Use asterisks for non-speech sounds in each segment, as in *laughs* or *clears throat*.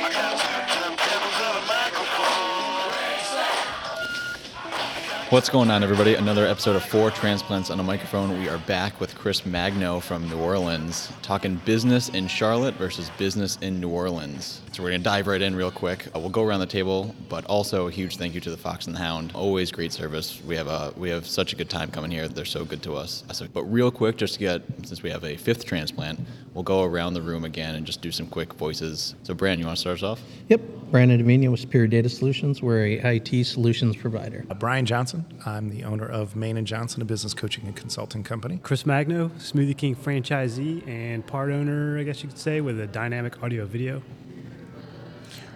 I got you. What's going on, everybody? Another episode of Four Transplants on a Microphone. We are back with Chris Magno from New Orleans, talking business in Charlotte versus business in New Orleans. So we're going to dive right in real quick. Uh, we'll go around the table, but also a huge thank you to the Fox and the Hound. Always great service. We have a we have such a good time coming here. They're so good to us. So, but real quick, just to get since we have a fifth transplant, we'll go around the room again and just do some quick voices. So, Brand, you want to start us off? Yep, Brandon Dominion with Superior Data Solutions. We're a IT solutions provider. Uh, Brian Johnson. I'm the owner of Main and Johnson, a business coaching and consulting company. Chris Magno, Smoothie King franchisee and part owner, I guess you could say, with a dynamic audio video.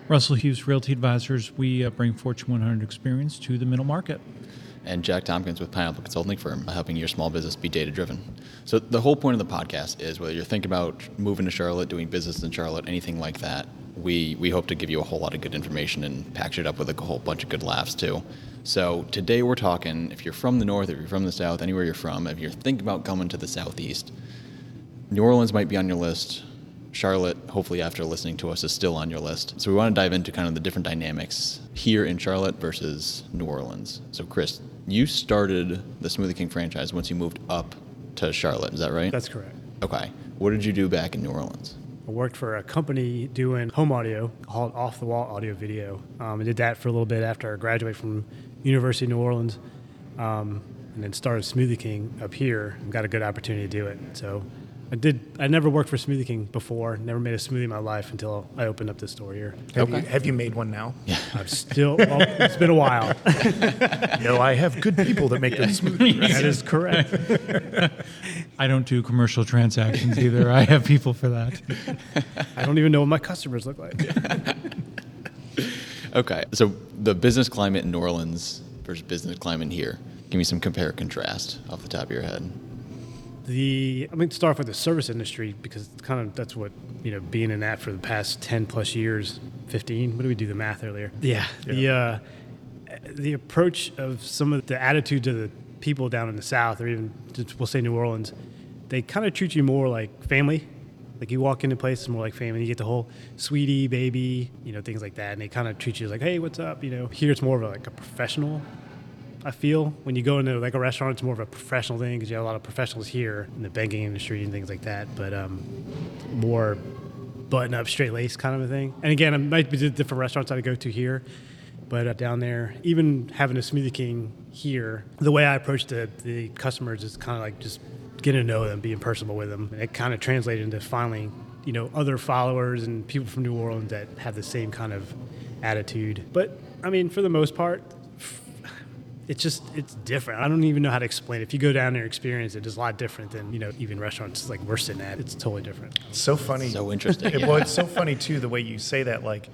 Russell Hughes Realty Advisors. We uh, bring Fortune 100 experience to the middle market. and Jack Tompkins with Pineapple Consulting Firm, helping your small business be data driven. So the whole point of the podcast is whether you're thinking about moving to Charlotte, doing business in Charlotte, anything like that, we we hope to give you a whole lot of good information and package it up with a whole bunch of good laughs too. So today we're talking if you're from the north, if you're from the south, anywhere you're from, if you're thinking about coming to the southeast, New Orleans might be on your list. Charlotte, hopefully after listening to us, is still on your list. So we want to dive into kind of the different dynamics here in Charlotte versus New Orleans. So Chris, you started the Smoothie King franchise once you moved up to Charlotte. Is that right? That's correct. okay. What did you do back in New Orleans? I worked for a company doing home audio called Off the Wall Audio Video. Um, I did that for a little bit after I graduated from University of New Orleans, um, and then started Smoothie King up here and got a good opportunity to do it. So I did. I never worked for Smoothie King before. Never made a smoothie in my life until I opened up this store here. Have, Okay. you, have you made one now? *laughs* I'm still. Well, it's been a while. *laughs* no, I have good people that make good *laughs* smoothies. that is correct. I don't do commercial transactions either. I have people for that. I don't even know what my customers look like. Okay. So the business climate in New Orleans versus business climate here. Give me some compare and contrast off the top of your head. The I'm going to start off with the service industry because it's kind of that's what you know being in that for the past ten plus years, fifteen. What did we do the math earlier? Yeah, the uh, the approach of some of the attitudes of the people down in the South, or even just, we'll say New Orleans, they kind of treat you more like family. Like you walk into places more like family, you get the whole sweetie, baby, you know, things like that, and they kind of treat you like, hey, what's up? You know, here it's more of a, like a professional I feel when you go into like a restaurant, it's more of a professional thing because you have a lot of professionals here in the banking industry and things like that. But um, more button up, straight lace kind of a thing. And again, it might be different restaurants I go to here, but uh, down there, even having a Smoothie King here, the way I approach the, the customers is kind of like just getting to know them, being personable with them. And it kind of translated into finally, you know, other followers and people from New Orleans that have the same kind of attitude. But I mean, for the most part, *sighs* it's just it's different. I don't even know how to explain it. If you go down there and experience it, it's a lot different than you know even restaurants like we're sitting at. It's totally different. so funny. So interesting. It, *laughs* yeah. well, it's so funny too the way you say that. Like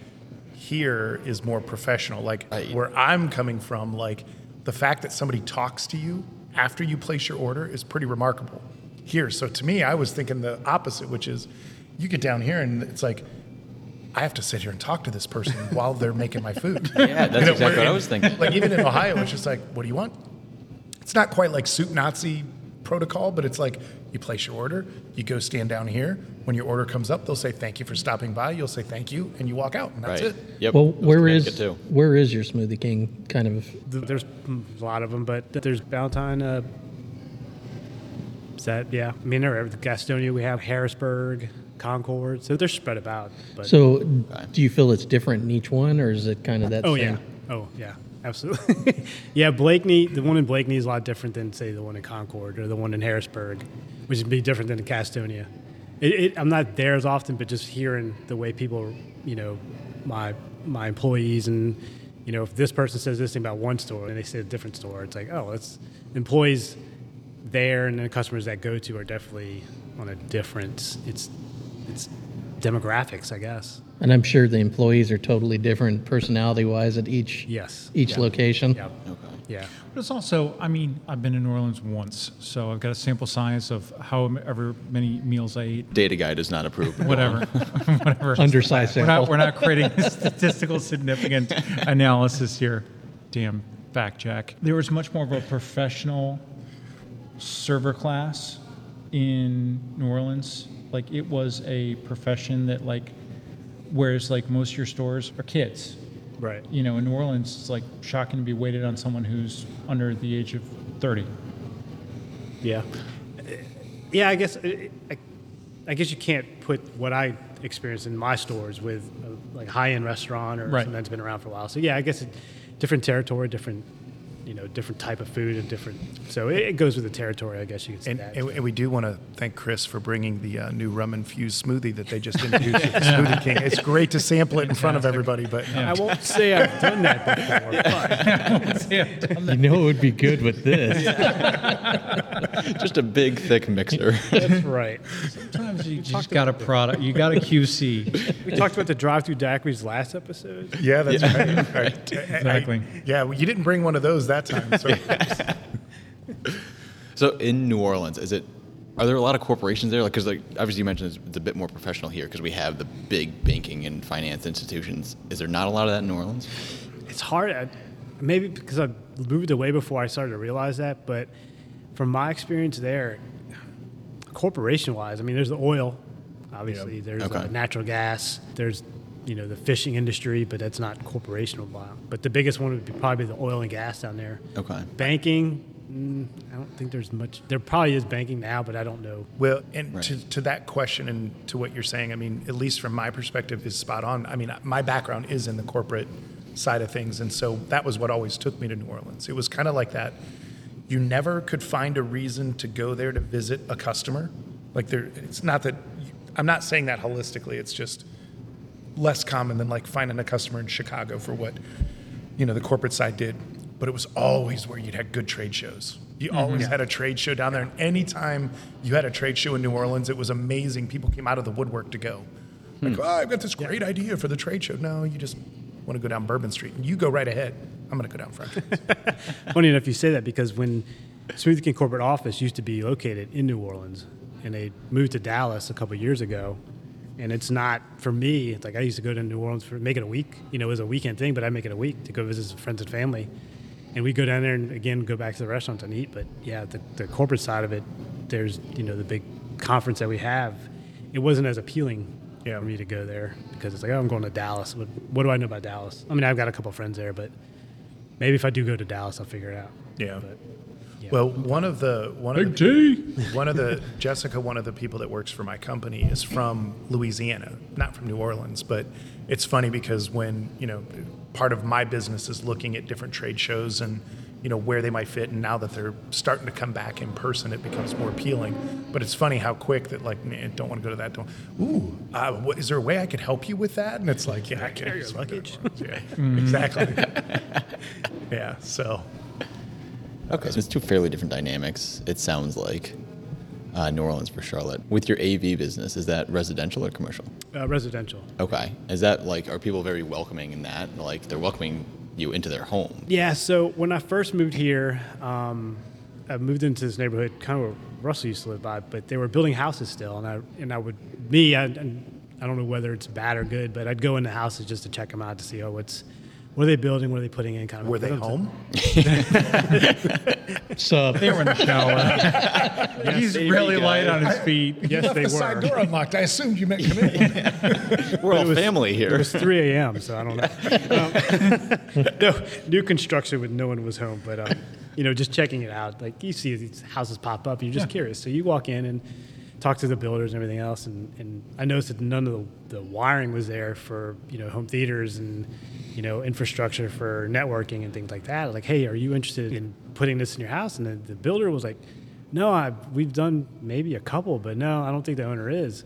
here is more professional. Like Right. where I'm coming from, like the fact that somebody talks to you after you place your order is pretty remarkable. Here, so to me, I was thinking the opposite, which is you get down here and it's like. I have to sit here and talk to this person *laughs* while they're making my food. Yeah, that's *laughs* You know, exactly what I was thinking. Like even in Ohio, it's just like, what do you want? It's not quite like soup Nazi protocol, but it's like you place your order, you go stand down here. When your order comes up, they'll say thank you for stopping by. You'll say thank you, and you walk out, and that's right. it. Yep. Well, That was where Connecticut, is too. where is your Smoothie King kind of? There's a lot of them, but there's Ballantyne. Uh, is that yeah? I mean, they're. Gastonia. We have Harrisburg, Concord. So they're spread about. But So, do you feel it's different in each one, or is it kind of that? oh same? yeah, oh yeah, absolutely. *laughs* yeah, Blakeney. The one in Blakeney is a lot different than say the one in Concord or the one in Harrisburg, which would be different than in Gastonia. It, it, I'm not there as often, but just hearing the way people, you know, my my employees and you know, if this person says this thing about one store and they say a different store, it's like, oh, it's employees there and the customers that go to are definitely on a different. It's it's demographics, I guess. And I'm sure the employees are totally different personality-wise at each Yes. each Yeah. location. Yeah. Okay. Yeah. But it's also, I mean, I've been in New Orleans once, so I've got a sample size of however many meals I ate. Data guide is not approved. *laughs* Whatever, *laughs* *laughs* whatever. Undersized We're sample. not, we're not creating a statistical significant analysis here. Damn fact check. There was much more of a professional server class in New Orleans. Like it was a profession that like whereas like most of your stores are kids. Right. You know, in New Orleans, it's like shocking to be waited on someone who's under the age of 30. Yeah. Yeah, I guess I, I guess you can't put what I experienced in my stores with a, like high end restaurant or Right. something that's been around for a while. So yeah, I guess it, different territory, different you know, different type of food and different. So it, it goes with the territory, I guess you could say And, that. and, and we do want to thank Chris for bringing the uh, new rum infused smoothie that they just introduced at the *laughs* Smoothie King. It's great to sample it in front of everybody, but I won't say I've done that before. *laughs* but *laughs* You know it would be good with this. Just a big, thick mixer. that's right. Sometimes you just got a product, you got a QC. We talked about the drive-through daiquiris last episode. yeah, that's right. right. Exactly. yeah, well, you didn't bring one of those that time. So *laughs* So in New Orleans, is it? Are there a lot of corporations there? Like, because like obviously you mentioned it's, it's a bit more professional here because we have the big banking and finance institutions. Is there not a lot of that in New Orleans? it's hard. I, maybe because I moved away before I started to realize that, but from my experience there, corporation wise, I mean, there's the oil, obviously. There's Okay. uh, natural gas. There's you know the fishing industry, but that's not corporational. But the biggest one would be probably the oil and gas down there. Okay. Banking, mm, I don't think there's much. There probably is banking now, but I don't know. Well, and Right. to, to that question and to what you're saying, I mean, at least from my perspective, is spot on. I mean, my background is in the corporate side of things, and so that was what always took me to New Orleans. It was kind of like that. You never could find a reason to go there to visit a customer. Like there, it's not that. I'm not saying that holistically. It's just less common than like finding a customer in Chicago for what you know the corporate side did. But it was always where you'd had good trade shows. You mm-hmm. always had a trade show down there, and anytime you had a trade show in New Orleans, it was amazing. People came out of the woodwork to go. Hmm. Like, oh, I've got this great idea for the trade show. No, you just want to go down Bourbon Street, and you go right ahead. I'm going to go down Front. *laughs* Funny enough, you say that because when Smoothie King corporate office used to be located in New Orleans, and they moved to Dallas a couple years ago, and it's not for me. It's like I used to go to New Orleans for make it a week. You know, it was a weekend thing, but I make it a week to go visit some friends and family, and we go down there and again go back to the restaurants and eat. But yeah, the, the corporate side of it, there's you know the big conference that we have. It wasn't as appealing Yeah. for me to go there because it's like oh, I'm going to Dallas. What, what do I know about Dallas? I mean, I've got a couple friends there, but maybe if I do go to Dallas, I'll figure it out. Yeah. But, yeah. Well, one of the one of the, T. one of the *laughs* Jessica, one of the people that works for my company is from Louisiana, not from New Orleans, but it's funny because when, you know, part of my business is looking at different trade shows and you know where they might fit and now that they're starting to come back in person it becomes more appealing. But it's funny how quick that like man, don't want to go to that don't ooh uh, what, is there a way i could help you with that? And it's like yeah i carry your luggage yeah exactly. *laughs* Yeah so Okay. So it's two fairly different dynamics. It sounds like uh, New Orleans for Charlotte. With your AV business, is that residential or commercial? uh, residential. Okay. Is that like are people very welcoming in that? Like they're welcoming you into their home. Yeah. So when I first moved here, um, I moved into this neighborhood, kind of where Russell used to live by, but they were building houses still, and I and I would me I, and I don't know whether it's bad or good, but I'd go into houses just to check them out to see oh what's what are they building, what are they putting in, kind of. were they for them to- home *laughs* So They were in the shower. *laughs* He's really they- light on his feet. *laughs* Yes, left they the side door unlocked. I assumed you meant come in. We're all was- family It was 3 a.m., so I don't know. Um, no, new construction with no one was home, but um, you know, just checking it out. Like you see these houses pop up, and you're just curious. So you walk in and talk to the builders and everything else, and, and I noticed that none of the, the wiring was there for you know home theaters and you know infrastructure for networking and things like that. Like, hey, are you interested in putting this in your house? And the, the builder was like, No, I, we've done maybe a couple, but no, I don't think the owner is.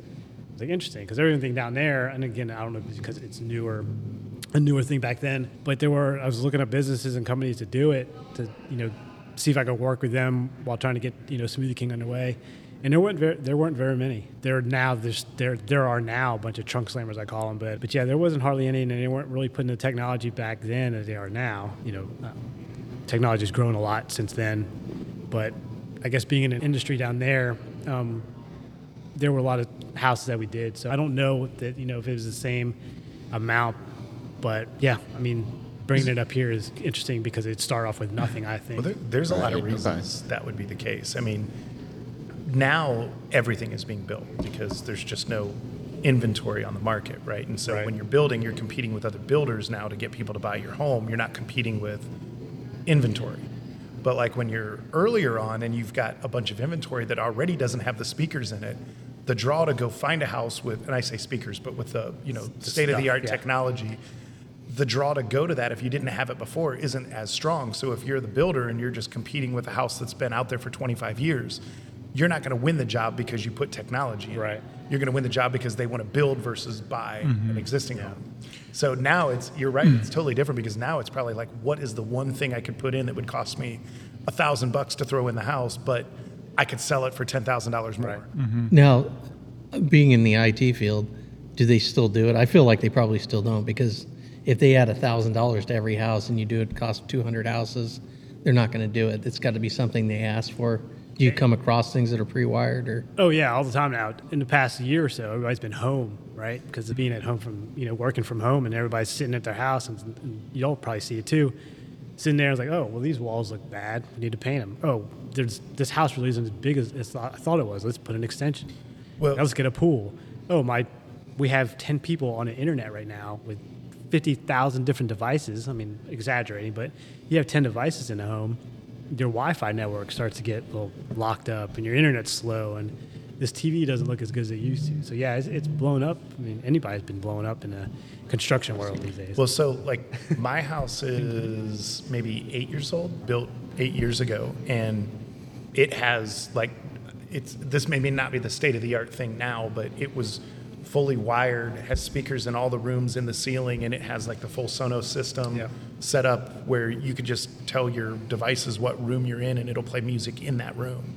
It's like interesting because everything down there, and again, I don't know because it's newer, a newer thing back then. But there were I was looking up businesses and companies to do it to you know see if I could work with them while trying to get you know Smoothie King underway. And there weren't very, there weren't very many. There are now there's there there are now a bunch of trunk slammers I call them, but but yeah, there wasn't hardly any, and they weren't really putting the technology back then as they are now. You know, uh, technology's grown a lot since then, but I guess being in an industry down there, um, there were a lot of houses that we did. So I don't know that you know if it was the same amount, but yeah, I mean, bringing it up here is interesting because it started off with nothing. I think. Well, there, there's a lot of Right, okay. reasons that would be the case. I mean, now everything is being built because there's just no inventory on the market, right? And so Right. when you're building, you're competing with other builders now to get people to buy your home. You're not competing with inventory. But like when you're earlier on and you've got a bunch of inventory that already doesn't have the speakers in it, the draw to go find a house with, and I say speakers, but with the you know state of the art yeah. technology, the draw to go to that if you didn't have it before isn't as strong. So if you're the builder and you're just competing with a house that's been out there for 25 years, you're not going to win the job because you put technology in. Right. You're going to win the job because they want to build versus buy an mm-hmm. existing home. So now it's you're right. It's mm. totally different because now it's probably like, what is the one thing I could put in that would cost me a thousand bucks to throw in the house, but I could sell it for ten thousand dollars more. Mm-hmm. Mm-hmm. Now, being in the IT field, do they still do it? I feel like they probably still don't because if they add a thousand dollars to every house and you do it cost two hundred houses, they're not going to do it. It's got to be something they ask for. Do you come across things that are pre-wired or? Oh yeah, all the time now. In the past year or so, everybody's been home, right? Because of being at home from you know working from home, and everybody's sitting at their house, and, and you'll probably see it too. Sitting there, it's like, oh, well, these walls look bad. We need to paint them. Oh, there's this house really isn't as big as, as I thought it was. Let's put an extension. Well- let's get a pool. Oh my, we have ten people on the internet right now with fifty thousand different devices. I mean, exaggerating, but you have ten devices in a home your Wi-Fi network starts to get a little locked up, and your internet's slow, and this TV doesn't look as good as it used to. So yeah, it's, it's blown up. I mean, anybody's been blown up in the construction world these days. Well, so like my house is maybe eight years old, built eight years ago, and it has like it's this may not be the state of the art thing now, but it was fully wired, has speakers in all the rooms in the ceiling, and it has like the full Sonos system Yeah. set up where you could just tell your devices what room you're in, and it'll play music in that room.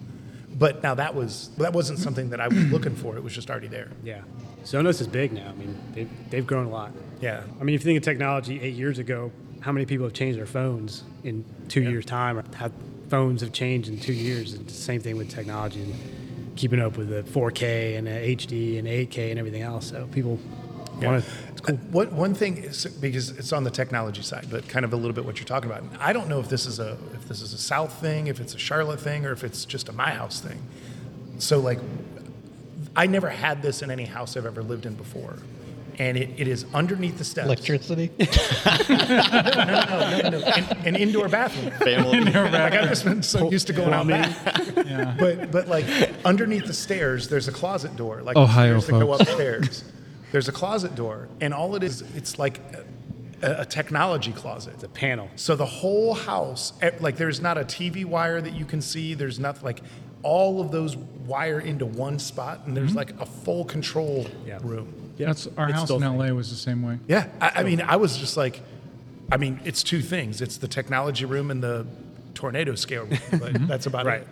But now that was that wasn't something that I was looking for. It was just already there. yeah, Sonos is big now. I mean, they've, they've grown a lot. Yeah. I mean, if you think of technology eight years ago, how many people have changed their phones in two years' time, or how phones have changed in two years? It's the same thing with technology and keeping up with the 4K and the HD and 8K and everything else. So people want to. It's cool. Uh, what one thing is because it's on the technology side, but kind of a little bit what you're talking about. I don't know if this is a if this is a South thing, if it's a Charlotte thing, or if it's just a my house thing. So like, I never had this in any house I've ever lived in before, and it, it is underneath the steps. Electricity? *laughs* No, no, no, an, an indoor bathroom. Family. indoor like I've just been so used to going out back. *laughs* But but like underneath the stairs, there's a closet door. Like Ohio stairs that go upstairs. There's a closet door, and all it is, it's like a, a technology closet. It's a panel. So the whole house, eh, like there's not a TV wire that you can see. There's not like all of those wire into one spot, and there's like a full control Yeah. room. Yeah, That's our it's house still in. LA was the same way. Yeah, I, I mean, I was just like, I mean, it's two things. It's the technology room and the tornado scale room, but *laughs* that's about Right. it.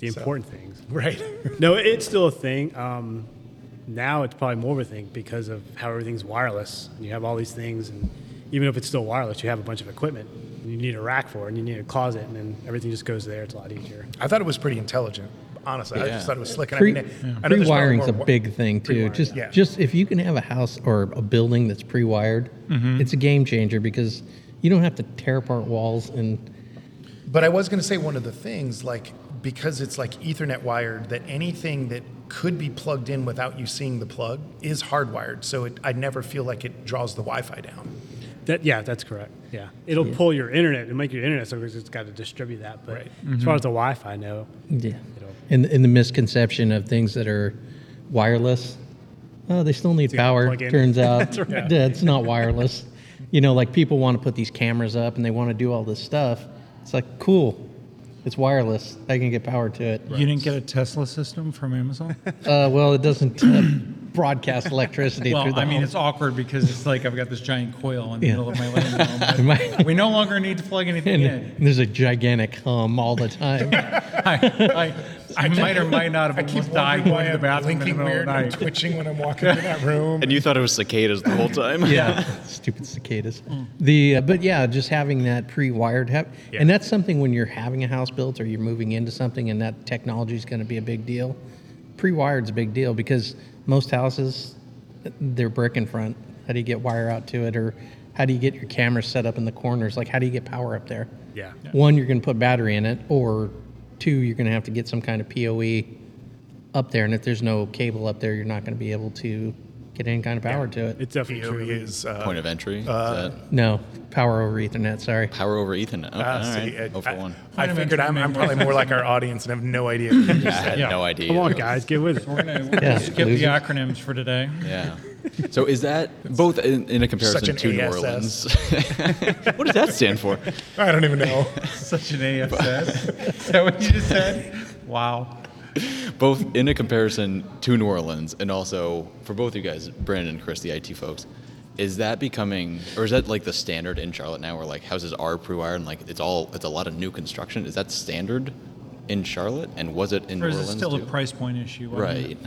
The So- important things. Right. *laughs* No, it's still a thing. Um, now it's probably more of a thing because of how everything's wireless. And you have all these things, and even if it's still wireless, you have a bunch of equipment. And you need a rack for it, and you need a closet, and then everything just goes there. It's a lot easier. I thought it was pretty intelligent. Honestly, I Yeah. just thought it was slick. And Pre, I mean, I know there's probably pre-wiring's a more big thing too. Pre-wiring, Just yeah. just if you can have a house or a building that's pre-wired, Mm-hmm. it's a game changer because you don't have to tear apart walls and But I was going to say one of the things, like because it's like Ethernet wired, that anything that could be plugged in without you seeing the plug is hardwired. So it, I never feel like it draws the Wi-Fi down. That, yeah, that's correct. Yeah, it'll pull your internet and make your internet so it's got to distribute that. But Right. as far as the Wi-Fi, no. yeah, It'll- and and the misconception of things that are wireless, oh, they still need you gotta power. plug. Turns *laughs* out That's right. yeah, it's not wireless. You know, like people want to put these cameras up and they want to do all this stuff. It's like cool. It's wireless. I can get power to it. You didn't get a Tesla system from Amazon? *laughs* Uh, well, it doesn't uh, broadcast electricity through well, the I mean, home. it's awkward because it's like I've got this giant coil in the Yeah. middle of my living room. *laughs* we no longer need to plug anything and, in. and there's a gigantic hum all the time. I, I, I *laughs* might or might not have I keep almost died going why to the I'm bathroom in the blinking middle of weird the and night. twitching when I'm walking in that *laughs* room. And you thought it was cicadas the whole time? yeah, *laughs* stupid cicadas. The uh, but yeah, just having that pre-wired, have, and that's something when you're having a house built or you're moving into something, and that technology is going to be a big deal. Pre-wired's a big deal because most houses, they're brick in front. How do you get wire out to it, or how do you get your cameras set up in the corners? Like, how do you get power up there? Yeah. One, you're going to put battery in it, or two, you're going to have to get some kind of PoE up there. And if there's no cable up there, you're not going to be able to get any kind of power to it. It's definitely PoE true. is uh, Point of entry. is that No, power over Ethernet. Sorry. power over Ethernet. Okay, uh, all see, right. I- Oh for I, one. I Point of figured I'm, I'm probably *laughs* more like our audience and have no idea. what *laughs* you I just had said. no idea. Come on, guys, get with it. We're going to Yeah, skip the loser. acronyms for today. Yeah. So is that both in, in a comparison an to New Orleans? *laughs* what does that stand for? I don't even know. Such an AFS. Is that what you just said? Wow. Both in a comparison to New Orleans and also for both you guys, Brandon and Chris, the IT folks, is that becoming or is that like the standard in Charlotte now where like houses are pre-wired and like it's all it's a lot of new construction? Is that standard in Charlotte and was it in Or New is it Orleans still a price point issue? I mean, Right. It,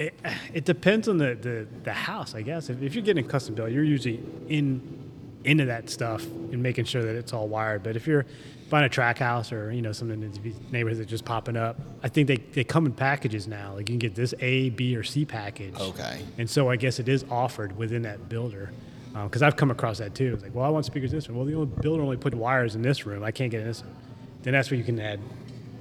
it depends on the, the, the house, I guess. If, if you're getting a custom built, you're usually in into that stuff and making sure that it's all wired. But if you're buying a track house or you know something in the neighborhood that's just popping up, I think they, they come in packages now. Like you can get this A, B, or C package. Okay. And so I guess it is offered within that builder. Um, because I've come across that too. It's like, well, I want speakers this room. Well, the old builder only put wires in this room. I can't get in this room. Then that's where you can add,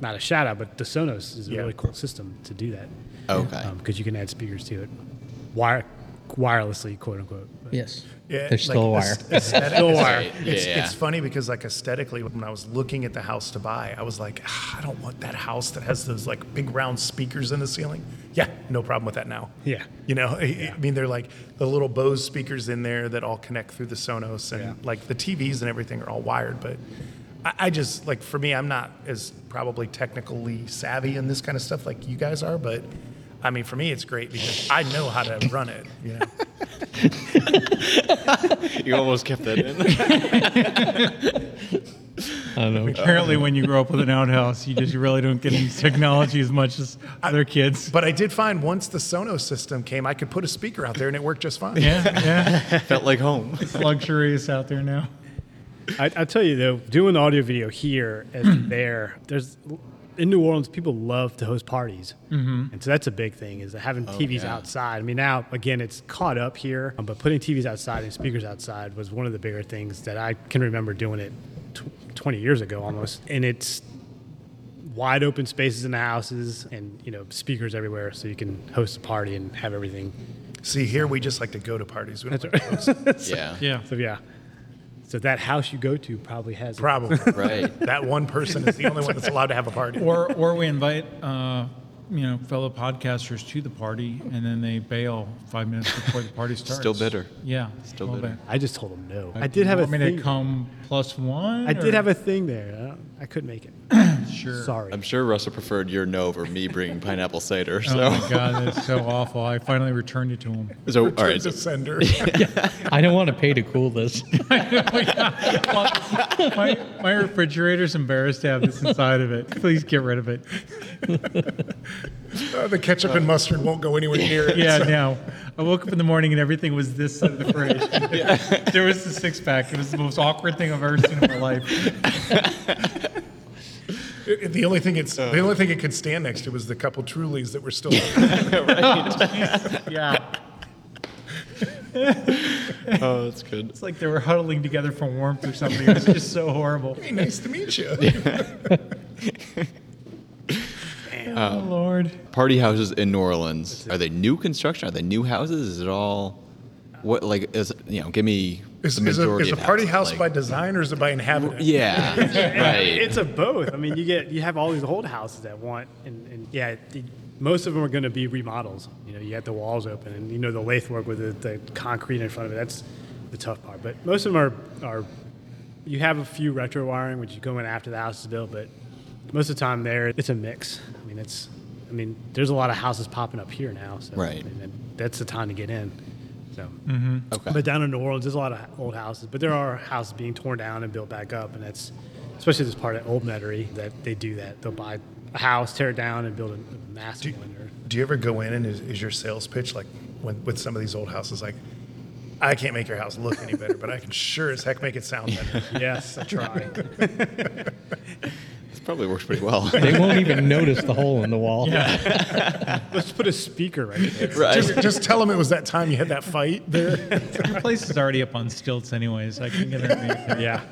not a shout out, but the Sonos is a Yeah. really cool system to do that Okay. because you can add speakers to it, wire, wirelessly, quote unquote. But Yes. Yeah, There's still a wire. aes- aesthetic- *laughs* Still a wire. Right, It's, yeah. it's funny because like aesthetically, when I was looking at the house to buy, I was like, "Ah, I don't want that house that has those like big round speakers in the ceiling. Yeah, no problem with that now. Yeah. You know, *laughs* I, I mean, they're like the little Bose speakers in there that all connect through the Sonos, and Yeah. like the TVs and everything are all wired. But I, I just like for me, I'm not as probably technically savvy in this kind of stuff like you guys are, but. I mean, for me, it's great because I know how to run it. You know, *laughs* You almost kept that in. *laughs* I don't know. Apparently, when you grow up with an outhouse, you just really don't get into *laughs* technology as much as other kids. but I did find once the Sonos system came, I could put a speaker out there and it worked just fine. Yeah, yeah. Felt like home. It's luxurious out there now. I, I tell you though, doing audio video here and there, *clears throat* there's in New Orleans, people love to host parties, mm-hmm. and so that's a big thing is having TVs yeah. outside. I mean, now again, it's caught up here, um, but putting TVs outside and speakers outside was one of the bigger things that I can remember doing it tw- 20 years ago almost, and it's wide open spaces in the houses and you know speakers everywhere so you can host a party and have everything See, here we just like to go to parties. We don't like to host. *laughs* Yeah. Yeah. so yeah so that house you go to probably has it. Probably. *laughs* Right. That one person is the only one that's allowed to have a party. Or, or we invite, uh, you know, fellow podcasters to the party, and then they bail five minutes before the party starts. Still bitter. Yeah. Still a little bitter. bit. I just told them no. I Like, did have a want me thing. to come plus one. I did or- have a thing there. I, don't- I couldn't make it. *clears throat* sure. Sorry. I'm sure Russell preferred your no over me bringing *laughs* pineapple cider. So, Oh my god, that's so awful. I finally returned it to him. so all right. to So, sender. *laughs* *laughs* I don't want to pay to cool this. my, my refrigerator's embarrassed to have this inside of it. Please get rid of it. Uh, the ketchup and mustard won't go anywhere near it. Yeah, so- no. I woke up in the morning and everything was this side of the fridge. There was the six pack. It was the most awkward thing I've ever seen in my life. It- it- the only thing it's uh. the only thing it could stand next to was the couple Trulies that were still. *laughs* Yeah. *laughs* oh, that's good. It's like they were huddling together for warmth or something. It was just so horrible. hey, nice to meet you. *laughs* Um, oh, Lord. Party houses in New Orleans. Are they new construction? Are they new houses? Is it all what like is you know? Give me Is, the is, a, is a party house like- by design or is it by inhabitant? Yeah, *laughs* right. It's a both. I mean, you get you have all these old houses that want, and, and yeah, the, most of them are going to be remodels. You know, you have the walls open, and you know the lathe work with the, the concrete in front of it. That's the tough part. But most of them are are. You have a few retro wiring, which you go in after the house is built, but most of the time there it's a mix. I mean, it's. I mean, there's a lot of houses popping up here now, so Right. and, and that's the time to get in. So. Mm-hmm. Okay. But down in New Orleans, there's a lot of old houses, but there are houses being torn down and built back up, and that's especially this part of Old Metairie that they do that. They'll buy a house, tear it down, and build a, a massive one. Or, Do you ever go in and is, is your sales pitch like when with some of these old houses like, I can't make your house look any better, but I can sure as heck make it sound better. *laughs* yes, I try. *laughs* This probably works pretty well. *laughs* They won't even notice the hole in the wall. Yeah. *laughs* Let's put a speaker right there. *laughs* right. just, just tell them it was that time you had that fight there. Your place is already up on stilts, anyways. I can get underneath it. Yeah,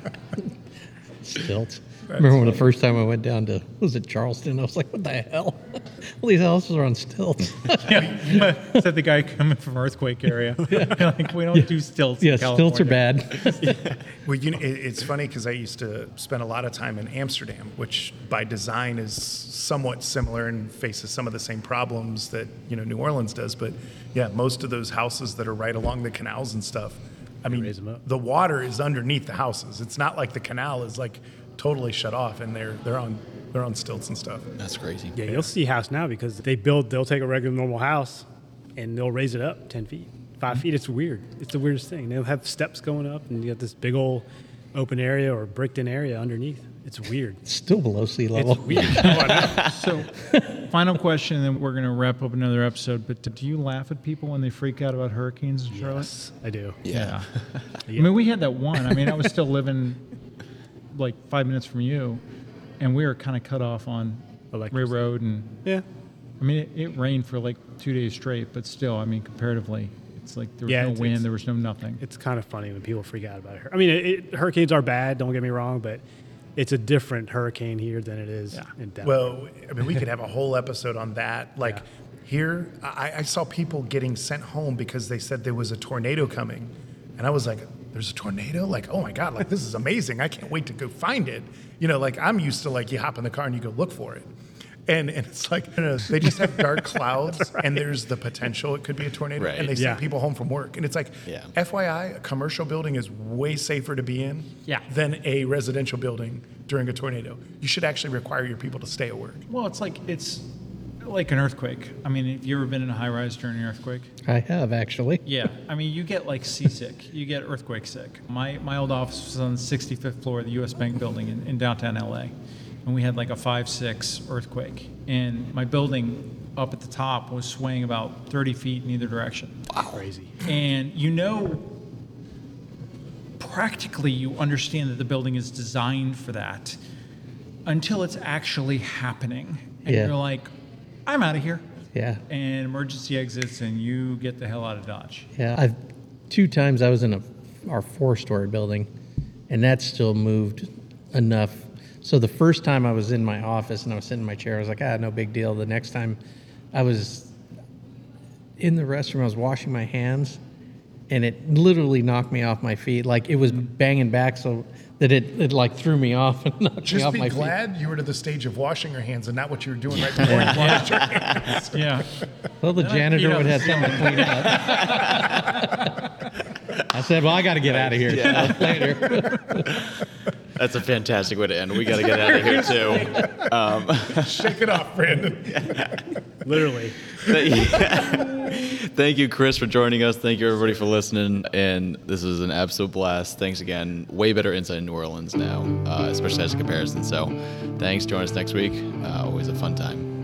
Stilts. Remember when the first time I went down to was it Charleston? I was like, what the hell? *laughs* Well, these houses are on stilts. *laughs* Yeah. Is that the guy coming from earthquake area? *laughs* like we don't do stilts. yeah, in stilts are California. bad. Well, you know, it, it's funny because I used to spend a lot of time in Amsterdam, which by design is somewhat similar and faces some of the same problems that you know New Orleans does. But yeah, most of those houses that are right along the canals and stuff, I mean, raise 'em up. the water is underneath the houses. It's not like the canal is like totally shut off and they're they're on they're on stilts and stuff. That's crazy. Yeah, you'll see house now because they build. They'll take a regular normal house, and they'll raise it up ten feet, 5 mm-hmm. feet. It's weird. It's the weirdest thing. They'll have steps going up, and you got this big old open area or bricked in area underneath. It's weird. Still below sea level. It's weird. *laughs* Oh, So, final question, and then we're going to wrap up another episode. But do you laugh at people when they freak out about hurricanes in Charlotte? Yes, I do. Yeah. *laughs* I mean, we had that one. I mean, I was still living like five minutes from you, and we were kind of cut off on Ray Electricity. Road. And Yeah. I mean, it, it rained for like two days straight, but still, I mean, comparatively, it's like there was Yeah, no it's- wind, it's- there was no nothing. It's kind of funny when people freak out about it. I mean, it, it, hurricanes are bad. Don't get me wrong, but it's a different hurricane here than it is in Denver. Well, I mean, we could have a whole episode on that. *laughs* Like Yeah. here, I, I saw people getting sent home because they said there was a tornado coming, and I was like, "There's a tornado! Like, oh my god! Like this is amazing! I can't wait to go find it." You know, like I'm used to like you hop in the car and you go look for it. And, and it's like you know, they just have dark clouds, *laughs* and there's the potential it could be a tornado, Right. and they send Yeah. people home from work, and it's like, Yeah. FYI, a commercial building is way safer to be in Yeah. than a residential building during a tornado. You should actually require your people to stay at work. well, it's like it's like an earthquake. I mean, have you ever been in a high rise during an earthquake? I have actually. Yeah, I mean, you get like seasick. You get earthquake sick. My my old office was on the 65th floor of the U.S. Bank building in, in downtown LA, and we had like a five six earthquake, and my building up at the top was swaying about 30 feet in either direction. crazy. And you know, practically, you understand that the building is designed for that until it's actually happening, and Yeah. you're like, I'm out of here. Yeah. And emergency exits, and you get the hell out of Dodge. Yeah. I've two times I was in a our four story building and that still moved enough. So the first time I was in my office and I was sitting in my chair, I was like, ah, no big deal. The next time I was in the restroom, I was washing my hands and it literally knocked me off my feet. Like it was banging back so that it, it like threw me off and *laughs* knocked me Just off be my feet. Just be glad you were to the stage of washing your hands and not what you were doing right before you washed your hands. *laughs* Yeah. Well, the Then janitor would have something to clean up. *laughs* I said, well, I got to get out of here. So later. That's a fantastic way to end. We got to get out of here too. Um, *laughs* Shake it off, Brandon. *laughs* Literally. *laughs* Thank you, Chris, for joining us. Thank you, everybody, for listening. And this is an absolute blast. Thanks again. Way better insight in New Orleans now, uh, especially as a comparison. So, thanks. Join us next week. Uh, always a fun time.